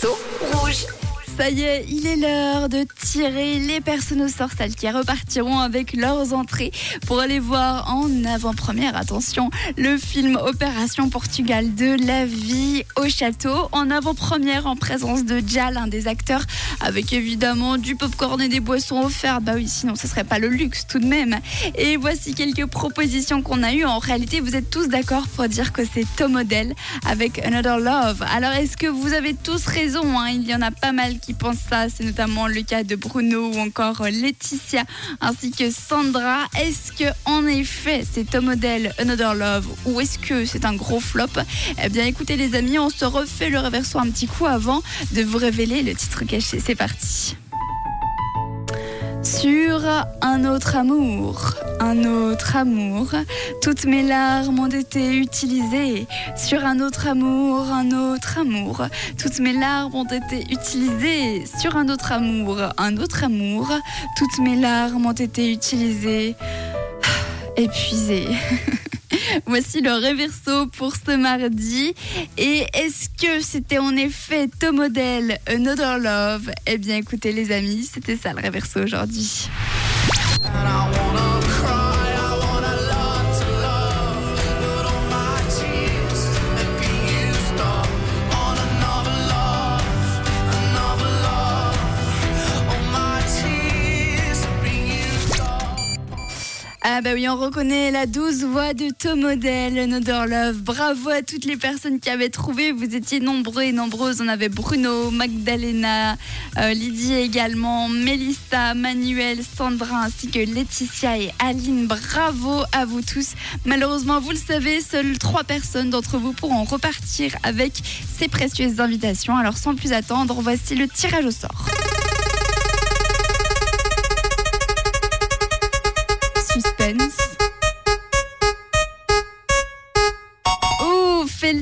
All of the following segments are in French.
Rouge. Il est l'heure de tirer les personnes au sort, celles qui repartiront avec leurs entrées pour aller voir en avant-première, attention, le film Opération Portugal de la vie au château. En avant-première, en présence de Jal, un des acteurs, avec évidemment du popcorn et des boissons offertes. Bah oui, sinon ce serait pas le luxe tout de même. Et voici quelques propositions qu'on a eues. En réalité, vous êtes tous d'accord pour dire que c'est Tom Odell avec Another Love. Alors, est-ce que vous avez tous raison hein? Il y en a pas mal qui pensent ça. C'est notamment le cas de Bruno ou encore Laetitia ainsi que Sandra. Est-ce que en effet c'est Tom Odell Another Love ou est-ce que c'est un gros flop? Eh bien écoutez les amis, on se refait le reverso un petit coup avant de vous révéler le titre caché. C'est parti. Sur un autre amour, un autre amour, toutes mes larmes ont été utilisées. Sur un autre amour, un autre amour, toutes mes larmes ont été utilisées. Sur un autre amour, un autre amour, toutes mes larmes ont été utilisées. Épuisées. Voici le réverso pour ce mardi. Et est-ce que c'était en effet Tom Model, Another Love? Eh bien écoutez les amis, c'était ça le réverso aujourd'hui. Ah bah oui, on reconnaît la douce voix de Tom Love. Bravo à toutes les personnes qui avaient trouvé. Vous étiez nombreux et nombreuses. On avait Bruno, Magdalena, euh, Lydie également, Melissa, Manuel, Sandra ainsi que Laetitia et Aline. Bravo à vous tous. Malheureusement, vous le savez, seules trois personnes d'entre vous pourront repartir avec ces précieuses invitations. Alors sans plus attendre, voici le tirage au sort.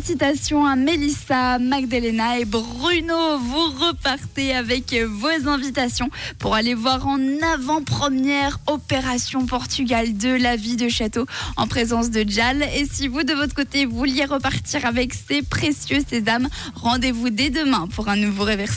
Félicitations à Mélissa, Magdalena et Bruno. Vous repartez avec vos invitations pour aller voir en avant-première Opération Portugal de la vie de château en présence de Jal. Et si vous, de votre côté, vouliez repartir avec ces précieux sésames, rendez-vous dès demain pour un nouveau réverso.